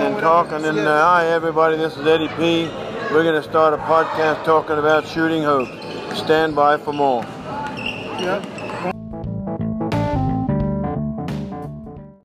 and talking. And uh, hi everybody, this is Eddie P. We're going to start a podcast talking about shooting hoops. Stand by for more. Yeah.